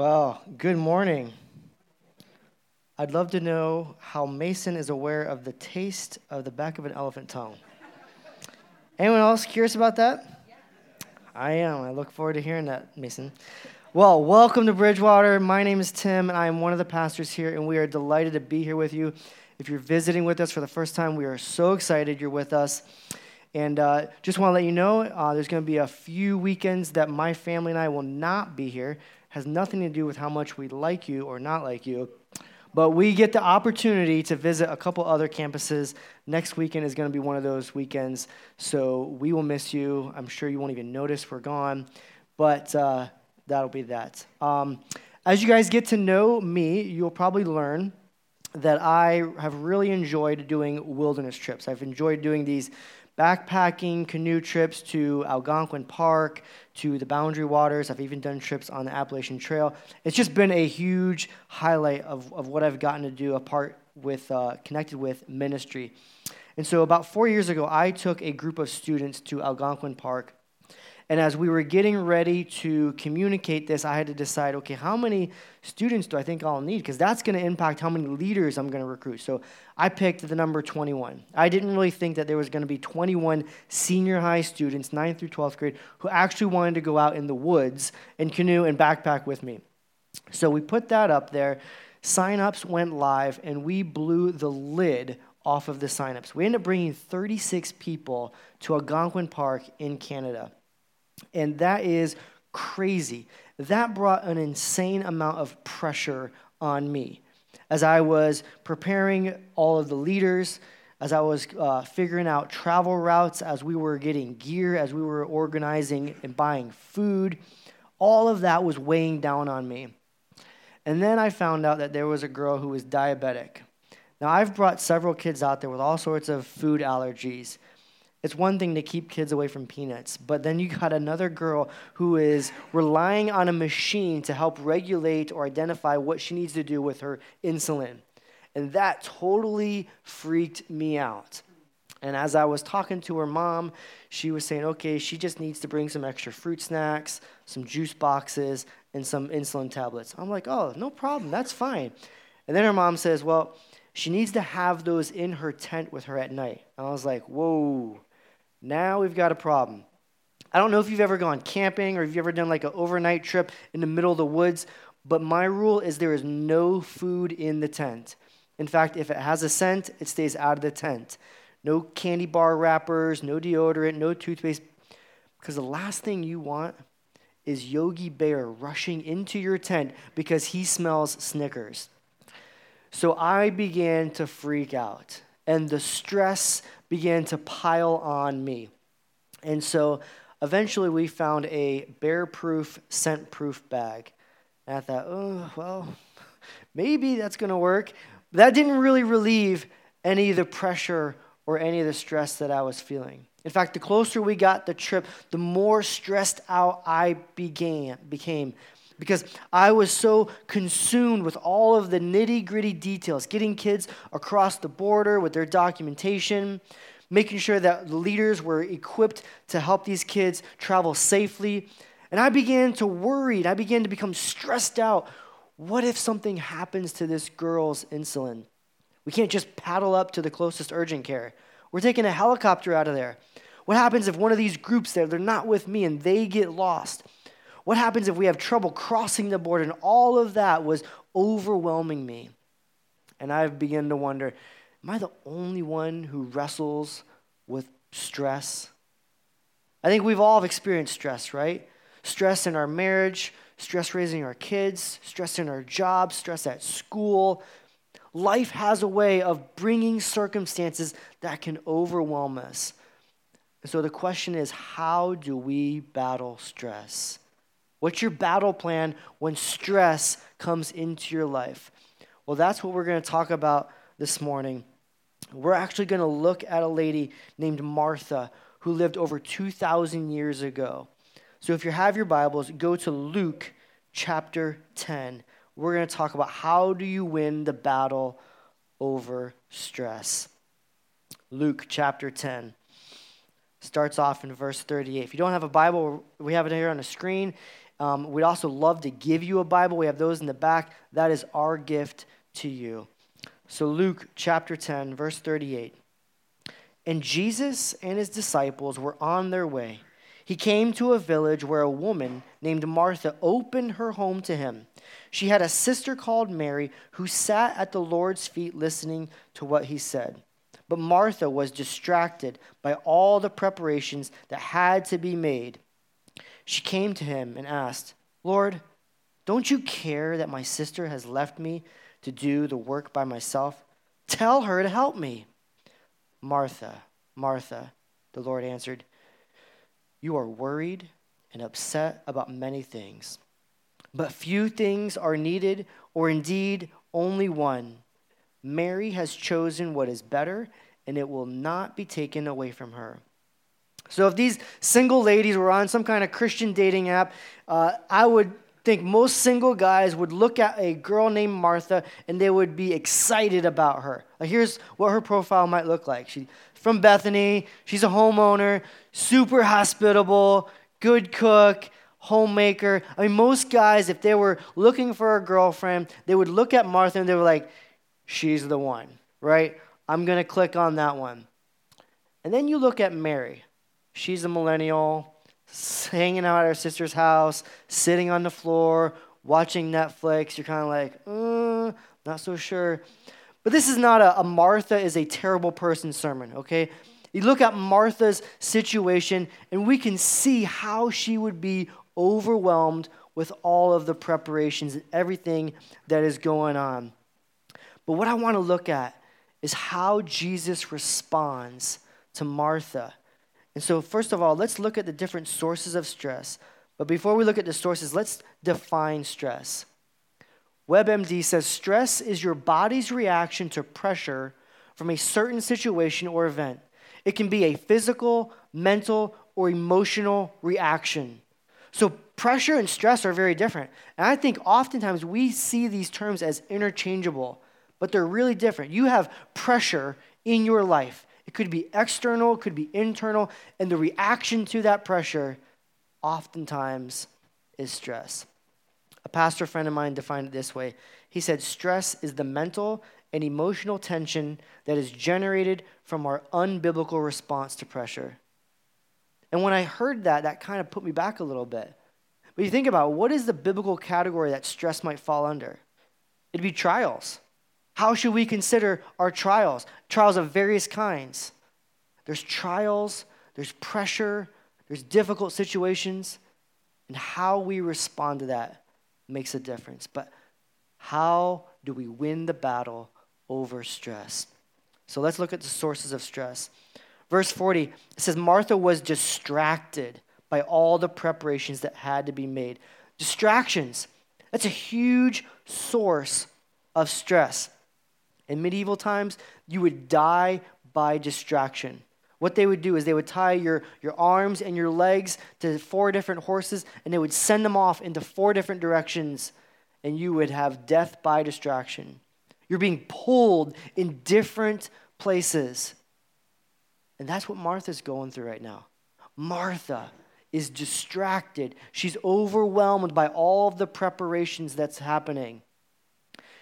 Well, good morning. I'd love to know how Mason is aware of the taste of the back of an elephant tongue. Anyone else curious about that? I am. I look forward to hearing that, Mason. Well, welcome to Bridgewater. My name is Tim, and I am one of the pastors here, and we are delighted to be here with you. If you're visiting with us for the first time, we are so excited you're with us. And uh, just want to let you know uh, there's going to be a few weekends that my family and I will not be here has nothing to do with how much we like you or not like you. But we get the opportunity to visit a couple other campuses. Next weekend is going to be one of those weekends. So we will miss you. I'm sure you won't even notice we're gone. But uh, that'll be that. Um, as you guys get to know me, you'll probably learn that I have really enjoyed doing wilderness trips. I've enjoyed doing these backpacking canoe trips to Algonquin Park, to the Boundary Waters. I've even done trips on the Appalachian Trail. It's just been a huge highlight of, of what I've gotten to do apart with, uh, connected with ministry. And so about four years ago, I took a group of students to Algonquin Park and as we were getting ready to communicate this, I had to decide okay, how many students do I think I'll need? Because that's going to impact how many leaders I'm going to recruit. So I picked the number 21. I didn't really think that there was going to be 21 senior high students, 9th through 12th grade, who actually wanted to go out in the woods and canoe and backpack with me. So we put that up there. Sign-ups went live, and we blew the lid off of the sign-ups. We ended up bringing 36 people to Algonquin Park in Canada. And that is crazy. That brought an insane amount of pressure on me as I was preparing all of the leaders, as I was uh, figuring out travel routes, as we were getting gear, as we were organizing and buying food. All of that was weighing down on me. And then I found out that there was a girl who was diabetic. Now, I've brought several kids out there with all sorts of food allergies. It's one thing to keep kids away from peanuts, but then you got another girl who is relying on a machine to help regulate or identify what she needs to do with her insulin. And that totally freaked me out. And as I was talking to her mom, she was saying, okay, she just needs to bring some extra fruit snacks, some juice boxes, and some insulin tablets. I'm like, oh, no problem, that's fine. And then her mom says, well, she needs to have those in her tent with her at night. And I was like, whoa, now we've got a problem. I don't know if you've ever gone camping or if you've ever done like an overnight trip in the middle of the woods, but my rule is there is no food in the tent. In fact, if it has a scent, it stays out of the tent. No candy bar wrappers, no deodorant, no toothpaste. Because the last thing you want is Yogi Bear rushing into your tent because he smells Snickers. So I began to freak out and the stress began to pile on me. And so eventually we found a bear proof, scent proof bag. And I thought, oh, well, maybe that's going to work. But that didn't really relieve any of the pressure or any of the stress that I was feeling. In fact, the closer we got the trip, the more stressed out I began, became because I was so consumed with all of the nitty gritty details, getting kids across the border with their documentation, making sure that the leaders were equipped to help these kids travel safely. And I began to worry and I began to become stressed out. What if something happens to this girl's insulin? We can't just paddle up to the closest urgent care. We're taking a helicopter out of there. What happens if one of these groups there, they're not with me and they get lost? What happens if we have trouble crossing the border? And all of that was overwhelming me. And I've begun to wonder am I the only one who wrestles with stress? I think we've all experienced stress, right? Stress in our marriage, stress raising our kids, stress in our jobs, stress at school. Life has a way of bringing circumstances that can overwhelm us. So the question is how do we battle stress? What's your battle plan when stress comes into your life? Well, that's what we're going to talk about this morning. We're actually going to look at a lady named Martha who lived over 2,000 years ago. So if you have your Bibles, go to Luke chapter 10. We're going to talk about how do you win the battle over stress. Luke chapter 10 starts off in verse 38. If you don't have a Bible, we have it here on the screen. Um, we'd also love to give you a Bible. We have those in the back. That is our gift to you. So, Luke chapter 10, verse 38. And Jesus and his disciples were on their way. He came to a village where a woman named Martha opened her home to him. She had a sister called Mary who sat at the Lord's feet listening to what he said. But Martha was distracted by all the preparations that had to be made. She came to him and asked, Lord, don't you care that my sister has left me to do the work by myself? Tell her to help me. Martha, Martha, the Lord answered, You are worried and upset about many things, but few things are needed, or indeed only one. Mary has chosen what is better, and it will not be taken away from her. So, if these single ladies were on some kind of Christian dating app, uh, I would think most single guys would look at a girl named Martha and they would be excited about her. Like, here's what her profile might look like. She's from Bethany, she's a homeowner, super hospitable, good cook, homemaker. I mean, most guys, if they were looking for a girlfriend, they would look at Martha and they were like, she's the one, right? I'm going to click on that one. And then you look at Mary. She's a millennial, hanging out at her sister's house, sitting on the floor, watching Netflix. You're kind of like, uh, not so sure. But this is not a, a Martha is a terrible person sermon, okay? You look at Martha's situation, and we can see how she would be overwhelmed with all of the preparations and everything that is going on. But what I want to look at is how Jesus responds to Martha. And so, first of all, let's look at the different sources of stress. But before we look at the sources, let's define stress. WebMD says stress is your body's reaction to pressure from a certain situation or event. It can be a physical, mental, or emotional reaction. So, pressure and stress are very different. And I think oftentimes we see these terms as interchangeable but they're really different. You have pressure in your life. It could be external, it could be internal, and the reaction to that pressure oftentimes is stress. A pastor friend of mine defined it this way he said, Stress is the mental and emotional tension that is generated from our unbiblical response to pressure. And when I heard that, that kind of put me back a little bit. But you think about what is the biblical category that stress might fall under? It'd be trials. How should we consider our trials? Trials of various kinds. There's trials, there's pressure, there's difficult situations, and how we respond to that makes a difference. But how do we win the battle over stress? So let's look at the sources of stress. Verse 40 it says, Martha was distracted by all the preparations that had to be made. Distractions, that's a huge source of stress. In medieval times, you would die by distraction. What they would do is they would tie your, your arms and your legs to four different horses and they would send them off into four different directions, and you would have death by distraction. You're being pulled in different places. And that's what Martha's going through right now. Martha is distracted. She's overwhelmed by all of the preparations that's happening.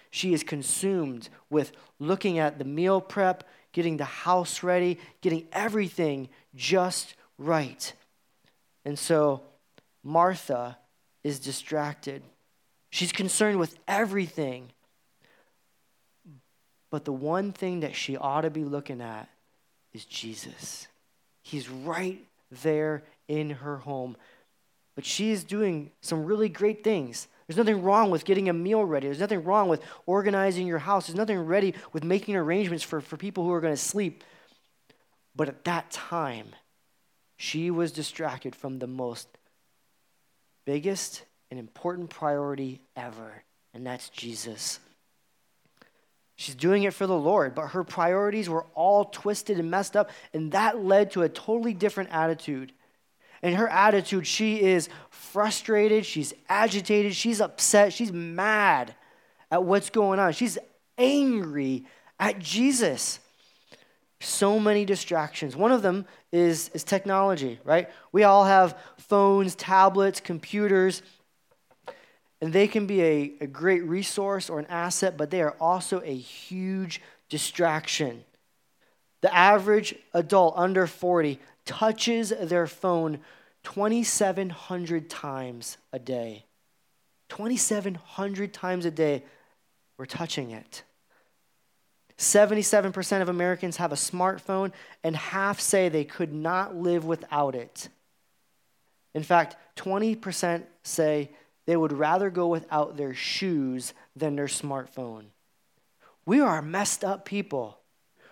She is consumed with looking at the meal prep, getting the house ready, getting everything just right. And so Martha is distracted. She's concerned with everything. But the one thing that she ought to be looking at is Jesus. He's right there in her home. But she is doing some really great things. There's nothing wrong with getting a meal ready. There's nothing wrong with organizing your house. There's nothing ready with making arrangements for, for people who are going to sleep. But at that time, she was distracted from the most biggest and important priority ever, and that's Jesus. She's doing it for the Lord, but her priorities were all twisted and messed up, and that led to a totally different attitude. In her attitude, she is frustrated, she's agitated, she's upset, she's mad at what's going on. She's angry at Jesus. So many distractions. One of them is, is technology, right? We all have phones, tablets, computers. And they can be a, a great resource or an asset, but they are also a huge distraction. The average adult under 40 touches their phone 2,700 times a day. 2,700 times a day, we're touching it. 77% of Americans have a smartphone, and half say they could not live without it. In fact, 20% say they would rather go without their shoes than their smartphone. We are messed up people.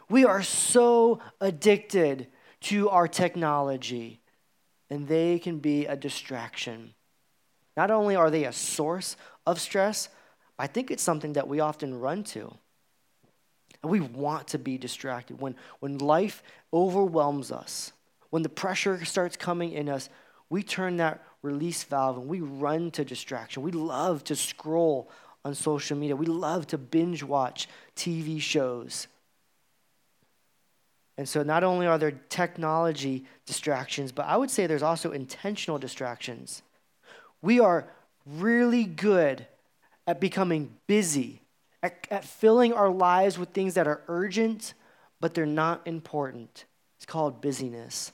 We are so addicted to our technology, and they can be a distraction. Not only are they a source of stress, I think it's something that we often run to. And we want to be distracted. When, when life overwhelms us, when the pressure starts coming in us, we turn that release valve and we run to distraction. We love to scroll on social media, we love to binge watch TV shows. And so, not only are there technology distractions, but I would say there's also intentional distractions. We are really good at becoming busy, at, at filling our lives with things that are urgent, but they're not important. It's called busyness.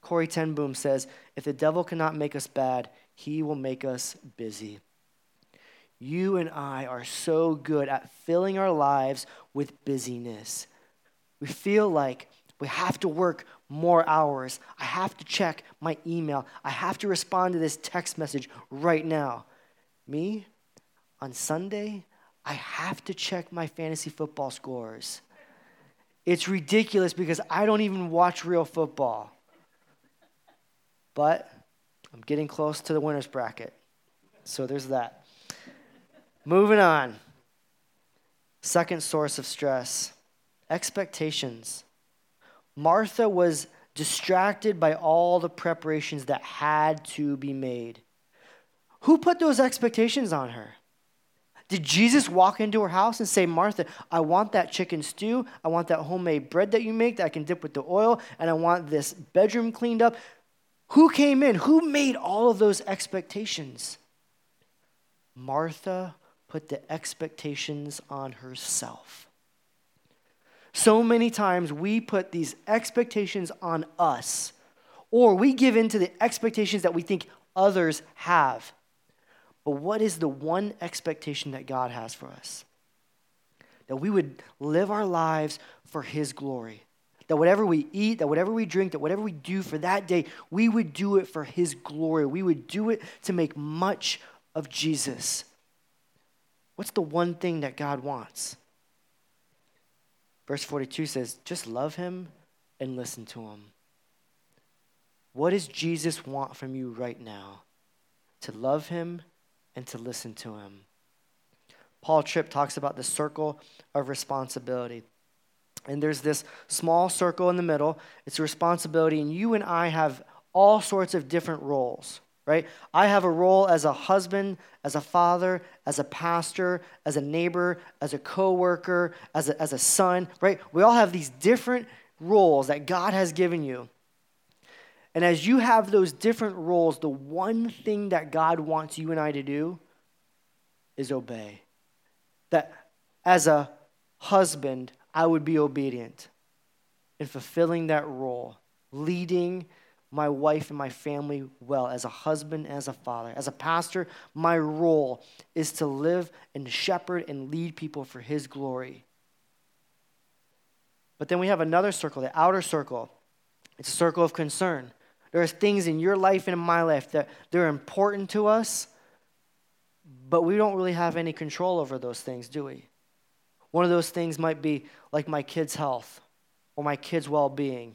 Corrie ten Boom says, If the devil cannot make us bad, he will make us busy. You and I are so good at filling our lives with busyness. We feel like we have to work more hours. I have to check my email. I have to respond to this text message right now. Me, on Sunday, I have to check my fantasy football scores. It's ridiculous because I don't even watch real football. But I'm getting close to the winner's bracket. So there's that. Moving on. Second source of stress expectations. Martha was distracted by all the preparations that had to be made. Who put those expectations on her? Did Jesus walk into her house and say, Martha, I want that chicken stew. I want that homemade bread that you make that I can dip with the oil, and I want this bedroom cleaned up? Who came in? Who made all of those expectations? Martha put the expectations on herself. So many times we put these expectations on us, or we give in to the expectations that we think others have. But what is the one expectation that God has for us? That we would live our lives for His glory. That whatever we eat, that whatever we drink, that whatever we do for that day, we would do it for His glory. We would do it to make much of Jesus. What's the one thing that God wants? Verse 42 says, just love him and listen to him. What does Jesus want from you right now? To love him and to listen to him. Paul Tripp talks about the circle of responsibility. And there's this small circle in the middle. It's a responsibility, and you and I have all sorts of different roles right? I have a role as a husband, as a father, as a pastor, as a neighbor, as a coworker, as a, as a son, right? We all have these different roles that God has given you. And as you have those different roles, the one thing that God wants you and I to do is obey. That as a husband, I would be obedient in fulfilling that role, leading my wife and my family well as a husband, as a father. As a pastor, my role is to live and shepherd and lead people for his glory. But then we have another circle, the outer circle. It's a circle of concern. There are things in your life and in my life that they're important to us, but we don't really have any control over those things, do we? One of those things might be like my kids' health or my kids' well being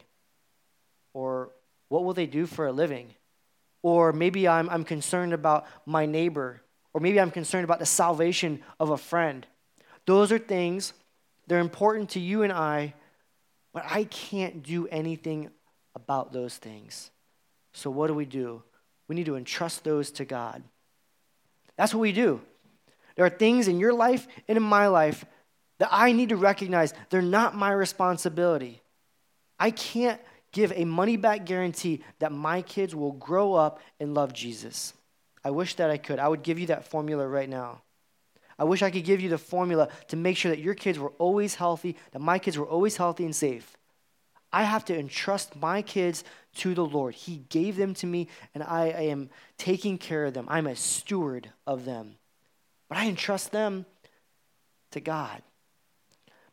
or what will they do for a living? Or maybe I'm, I'm concerned about my neighbor, or maybe I'm concerned about the salvation of a friend. Those are things, they're important to you and I, but I can't do anything about those things. So, what do we do? We need to entrust those to God. That's what we do. There are things in your life and in my life that I need to recognize they're not my responsibility. I can't give a money back guarantee that my kids will grow up and love Jesus. I wish that I could. I would give you that formula right now. I wish I could give you the formula to make sure that your kids were always healthy, that my kids were always healthy and safe. I have to entrust my kids to the Lord. He gave them to me, and I, am taking care of them. I'm a steward of them. But I entrust them to God.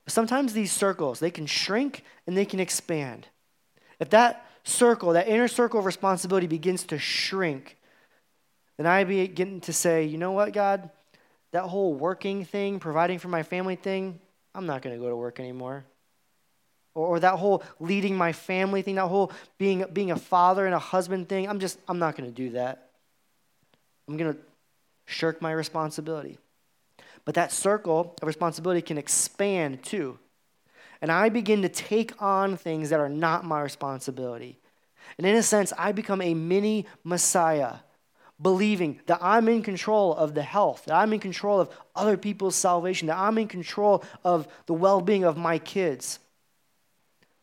But sometimes these circles, they can shrink and they can expand. If that circle, that inner circle of responsibility begins to shrink, then I begin to say, you know what, God? That whole working thing, providing for my family thing, I'm not going to go to work anymore. Or, or, that whole leading my family thing, that whole being, being a father and a husband thing, I'm just, I'm not going to do that. I'm going to shirk my responsibility. But that circle of responsibility can expand too. And I begin to take on things that are not my responsibility. And in a sense, I become a mini Messiah, believing that I'm in control of the health, that I'm in control of other people's salvation, that I'm in control of the well being of my kids.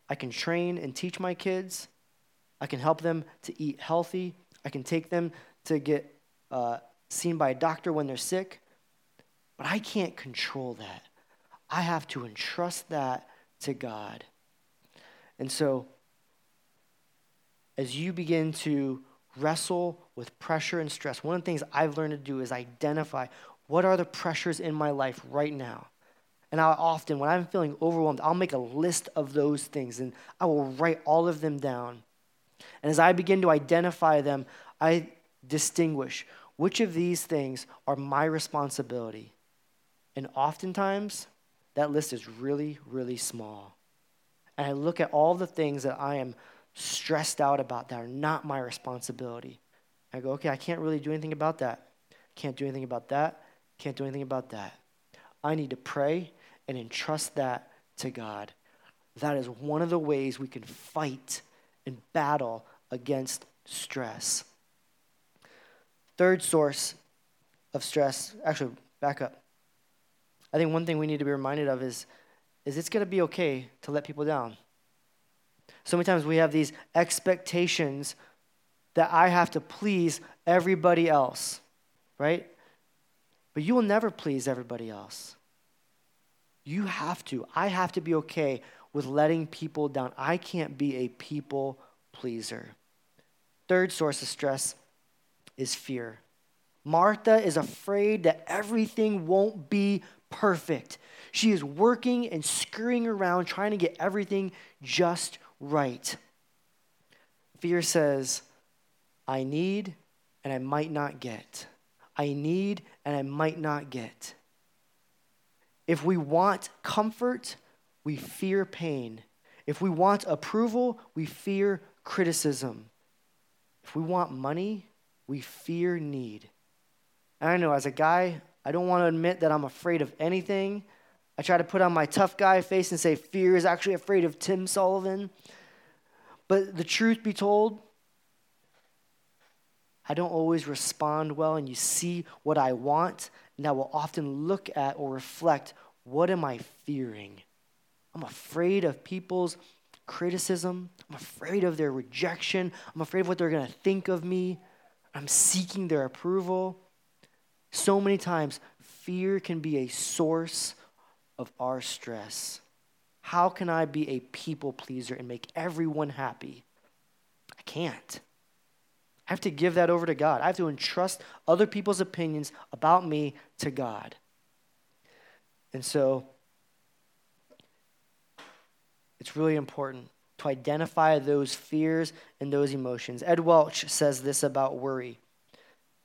I can train and teach my kids. I can help them to eat healthy. I can take them to get uh, seen by a doctor when they're sick. But I can't control that. I have to entrust that to God. And so, as you begin to wrestle with pressure and stress, one of the things I've learned to do is identify what are the pressures in my life right now. And I often, when I'm feeling overwhelmed, I'll make a list of those things and I will write all of them down. And as I begin to identify them, I distinguish which of these things are my responsibility and oftentimes, that list is really, really small. And I look at all the things that I am stressed out about that are not my responsibility. I go, okay, I can't really do anything about that. Can't do anything about that. Can't do anything about that. I need to pray and entrust that to God. That is one of the ways we can fight and battle against stress. Third source of stress, actually, back up. I think one thing we need to be reminded of is, is it's going to be okay to let people down. So many times we have these expectations that I have to please everybody else, right? But you will never please everybody else. You have to. I have to be okay with letting people down. I can't be a people pleaser. Third source of stress is fear. Martha is afraid that everything won't be perfect. She is working and scurrying around trying to get everything just right. Fear says, I need and I might not get. I need and I might not get. If we want comfort, we fear pain. If we want approval, we fear criticism. If we want money, we fear need. And I know as a guy, I don't want to admit that I'm afraid of anything. I try to put on my tough guy face and say fear is actually afraid of Tim Sullivan. But the truth be told, I don't always respond well, and you see what I want, and I will often look at or reflect what am I fearing? I'm afraid of people's criticism. I'm afraid of their rejection. I'm afraid of what they're going to think of me. I'm seeking their approval. So many times, fear can be a source of our stress. How can I be a people pleaser and make everyone happy? I can't. I have to give that over to God. I have to entrust other people's opinions about me to God. And so, it's really important to identify those fears and those emotions. Ed Welch says this about worry.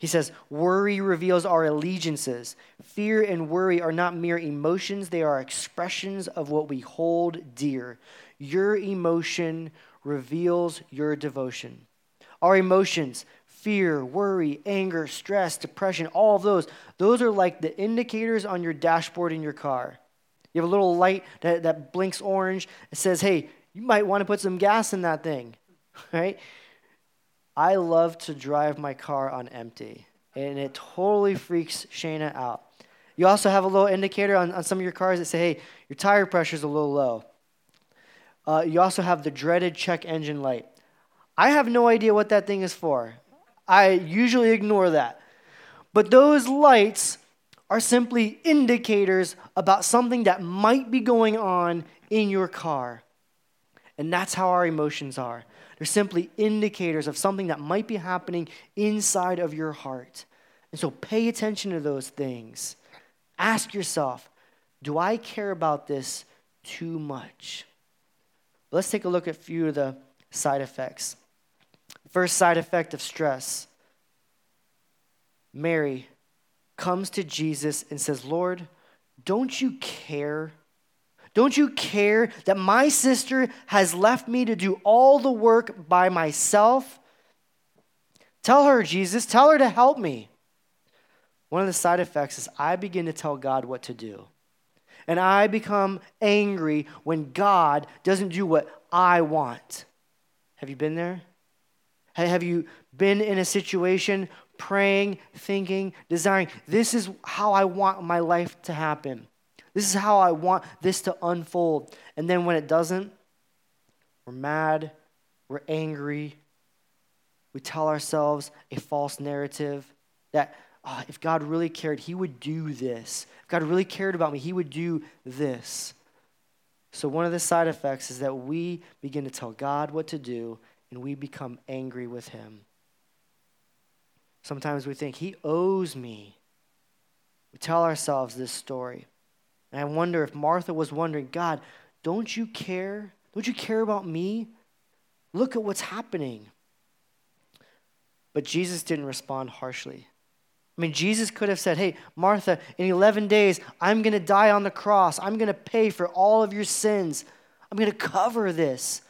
He says, Worry reveals our allegiances. Fear and worry are not mere emotions, they are expressions of what we hold dear. Your emotion reveals your devotion. Our emotions, fear, worry, anger, stress, depression, all of those, those are like the indicators on your dashboard in your car. You have a little light that, that blinks orange. It says, hey, you might want to put some gas in that thing, right? I love to drive my car on empty, and it totally freaks Shayna out. You also have a little indicator on, on some of your cars that say, hey, your tire pressure is a little low. Uh, you also have the dreaded check engine light. I have no idea what that thing is for. I usually ignore that. But those lights are simply indicators about something that might be going on in your car. And that's how our emotions are. They're simply indicators of something that might be happening inside of your heart. And so pay attention to those things. Ask yourself, do I care about this too much? Let's take a look at a few of the side effects. First side effect of stress Mary comes to Jesus and says, Lord, don't you care? Don't you care that my sister has left me to do all the work by myself? Tell her, Jesus, tell her to help me. One of the side effects is I begin to tell God what to do. And I become angry when God doesn't do what I want. Have you been there? Have you been in a situation praying, thinking, desiring, this is how I want my life to happen? This is how I want this to unfold. And then when it doesn't, we're mad, we're angry, we tell ourselves a false narrative that oh, if God really cared, He would do this. If God really cared about me, He would do this. So, one of the side effects is that we begin to tell God what to do and we become angry with Him. Sometimes we think, He owes me. We tell ourselves this story. And I wonder if Martha was wondering, God, don't you care? Don't you care about me? Look at what's happening. But Jesus didn't respond harshly. I mean, Jesus could have said, Hey, Martha, in 11 days, I'm going to die on the cross. I'm going to pay for all of your sins. I'm going to cover this.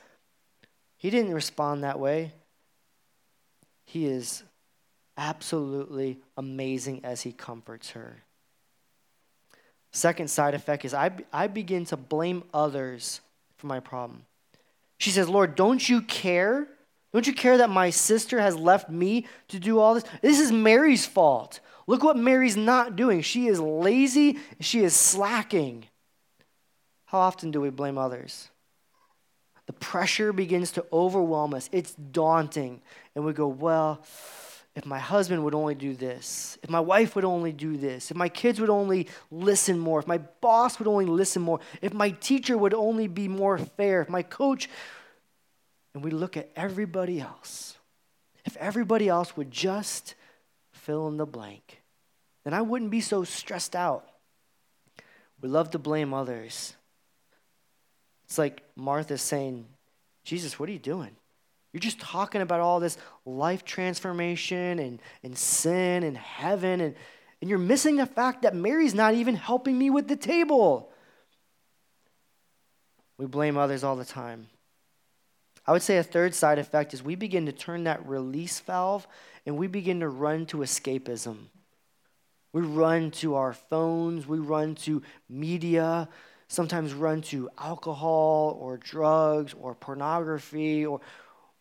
He didn't respond that way. He is absolutely amazing as he comforts her. Second side effect is I, I begin to blame others for my problem. She says, Lord, don't you care don't you care that my sister has left me to do all this? This is Mary's fault. Look what Mary's not doing. She is lazy, she is slacking. How often do we blame others? The pressure begins to overwhelm us. It's daunting. And we go, well, if my husband would only do this, if my wife would only do this, if my kids would only listen more, if my boss would only listen more, if my teacher would only be more fair, if my coach and we look at everybody else. If everybody else would just fill in the blank, then I wouldn't be so stressed out. We love to blame others. It's like Martha saying, Jesus, what are you doing? You're just talking about all this life transformation and, and sin and heaven, and, and you're missing the fact that Mary's not even helping me with the table. We blame others all the time. I would say a third side effect is we begin to turn that release valve and we begin to run to escapism. We run to our phones, we run to media, sometimes run to alcohol or drugs or pornography, or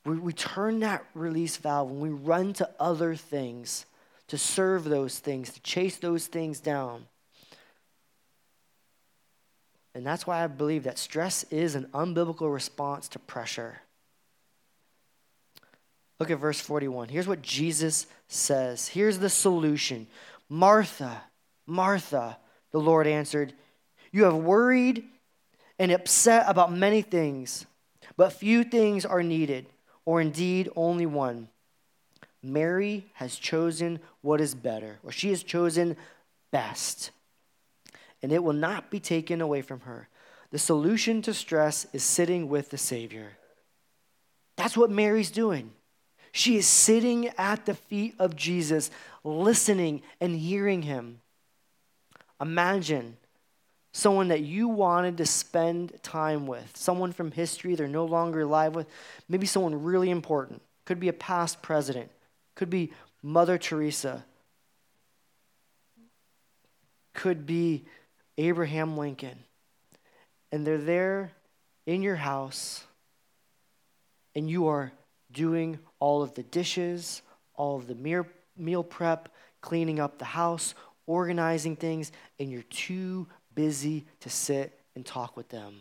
we, we turn that release valve and we run to other things to serve those things, to chase those things down. And that's why I believe that stress is an unbiblical response to pressure. Look at verse 41. Here's what Jesus says. Here's the solution Martha, Martha, the Lord answered, You have worried and upset about many things, but few things are needed, or indeed only one. Mary has chosen what is better, or she has chosen best, and it will not be taken away from her. The solution to stress is sitting with the Savior. That's what Mary's doing. She is sitting at the feet of Jesus, listening and hearing him. Imagine someone that you wanted to spend time with, someone from history they're no longer alive with, maybe someone really important. Could be a past president, could be Mother Teresa, could be Abraham Lincoln. And they're there in your house, and you are doing all of the dishes, all of the meal, prep, cleaning up the house, organizing things, and you're too busy to sit and talk with them.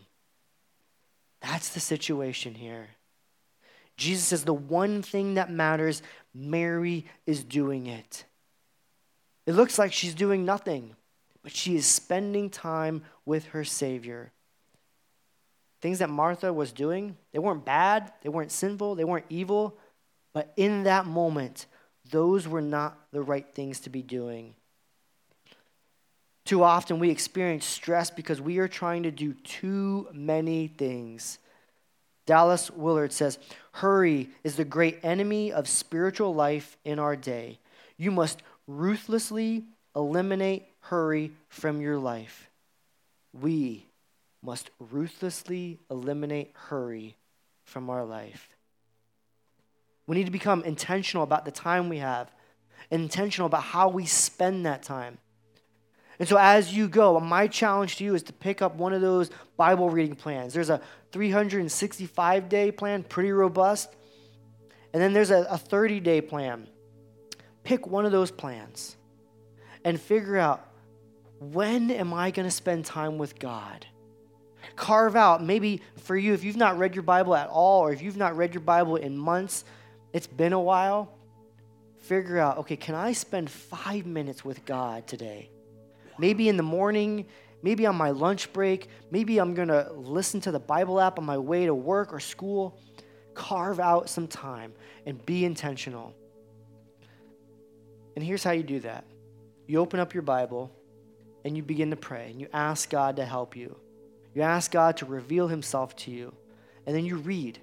That's the situation here. Jesus says the one thing that matters, Mary is doing it. It looks like she's doing nothing, but she is spending time with her Savior. Things that Martha was doing, they weren't bad, they weren't sinful, they weren't evil, but in that moment, those were not the right things to be doing. Too often we experience stress because we are trying to do too many things. Dallas Willard says, Hurry is the great enemy of spiritual life in our day. You must ruthlessly eliminate hurry from your life. We must ruthlessly eliminate hurry from our life. We need to become intentional about the time we have, intentional about how we spend that time. And so, as you go, my challenge to you is to pick up one of those Bible reading plans. There's a 365 day plan, pretty robust. And then there's a 30 day plan. Pick one of those plans and figure out when am I going to spend time with God? Carve out, maybe for you, if you've not read your Bible at all, or if you've not read your Bible in months, it's been a while, figure out, okay, can I spend five minutes with God today? Maybe in the morning, maybe on my lunch break, maybe I'm going to listen to the Bible app on my way to work or school. Carve out some time and be intentional. And here's how you do that you open up your Bible and you begin to pray and you ask God to help you. You ask God to reveal Himself to you. And then you read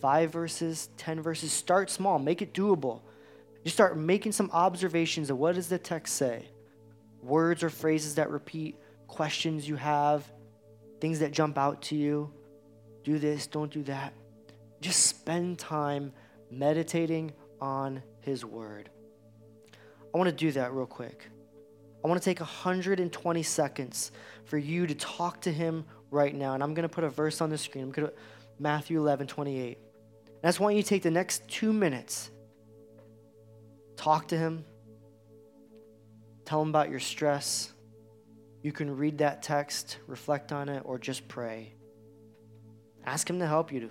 five verses, 10 verses. Start small, make it doable. You start making some observations of what does the text say? Words or phrases that repeat, questions you have, things that jump out to you. Do this, don't do that. Just spend time meditating on His Word. I want to do that real quick. I want to take 120 seconds for you to talk to Him right now. And I'm going to put a verse on the screen. I'm going to Matthew 11, 28. And I just want you to take the next two minutes, talk to Him, tell Him about your stress. You can read that text, reflect on it, or just pray. Ask Him to help you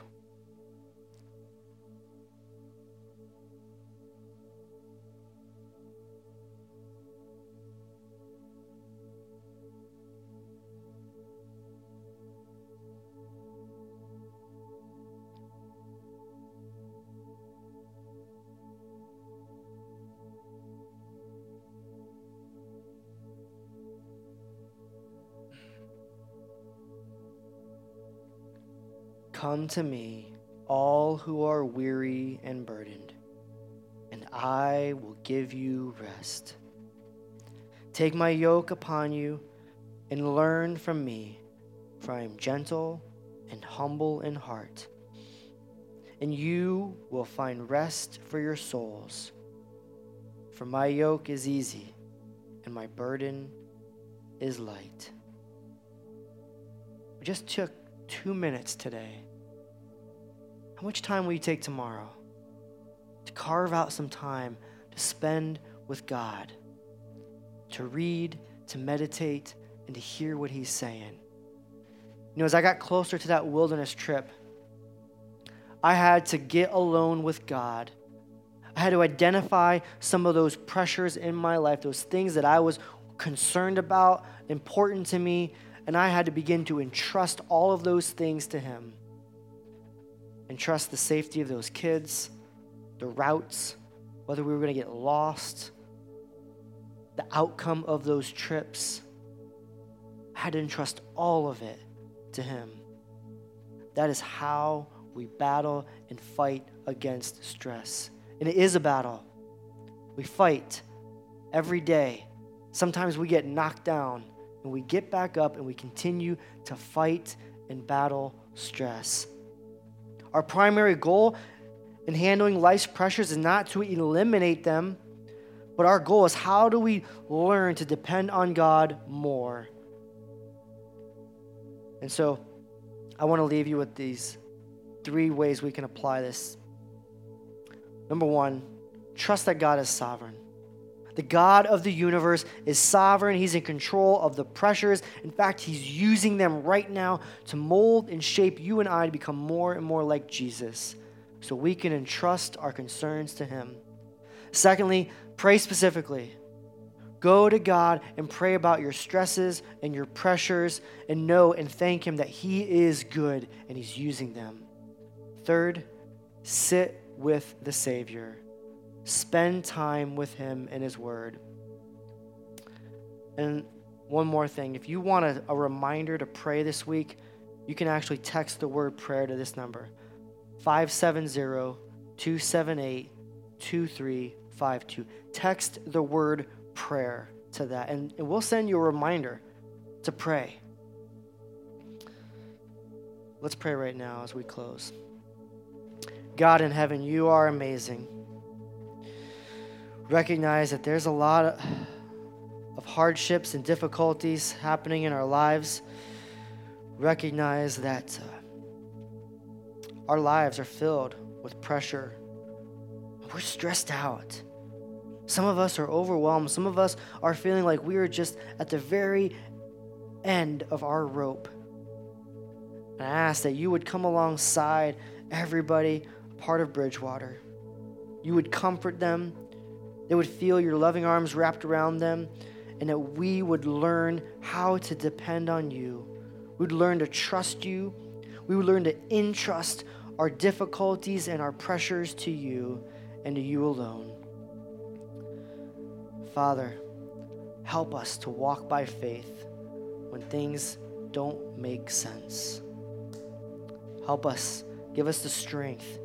Come to me, all who are weary and burdened, and I will give you rest. Take my yoke upon you and learn from me, for I am gentle and humble in heart, and you will find rest for your souls. For my yoke is easy and my burden is light. We just took two minutes today how much time will you take tomorrow to carve out some time to spend with God, to read, to meditate, and to hear what He's saying? You know, as I got closer to that wilderness trip, I had to get alone with God. I had to identify some of those pressures in my life, those things that I was concerned about, important to me, and I had to begin to entrust all of those things to Him and trust the safety of those kids, the routes, whether we were going to get lost, the outcome of those trips. I had to entrust all of it to Him. That is how we battle and fight against stress. And it is a battle. We fight every day. Sometimes we get knocked down and we get back up and we continue to fight and battle stress. Our primary goal in handling life's pressures is not to eliminate them, but our goal is how do we learn to depend on God more? And so I want to leave you with these three ways we can apply this. Number one, trust that God is sovereign. The God of the universe is sovereign. He's in control of the pressures. In fact, He's using them right now to mold and shape you and I to become more and more like Jesus so we can entrust our concerns to Him. Secondly, pray specifically. Go to God and pray about your stresses and your pressures and know and thank Him that He is good and He's using them. Third, sit with the Savior. Spend time with Him and His Word. And one more thing if you want a, a, reminder to pray this week, you can actually text the word prayer to this number 570 278 2352. Text the word prayer to that, and, and we'll send you a reminder to pray. Let's pray right now as we close. God in heaven, you are amazing. Recognize that there's a lot of, hardships and difficulties happening in our lives. Recognize that uh, our lives are filled with pressure. We're stressed out. Some of us are overwhelmed. Some of us are feeling like we are just at the very end of our rope. And I ask that you would come alongside everybody part of Bridgewater. You would comfort them. They would feel your loving arms wrapped around them, and that we would learn how to depend on you. We would learn to trust you. We would learn to entrust our difficulties and our pressures to you and to you alone. Father, help us to walk by faith when things don't make sense. Help us, give us the strength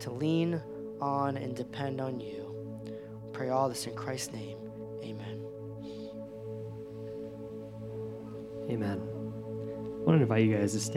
to lean on and depend on you. Pray all this in Christ's name. Amen. Amen. I want to invite you guys to stand.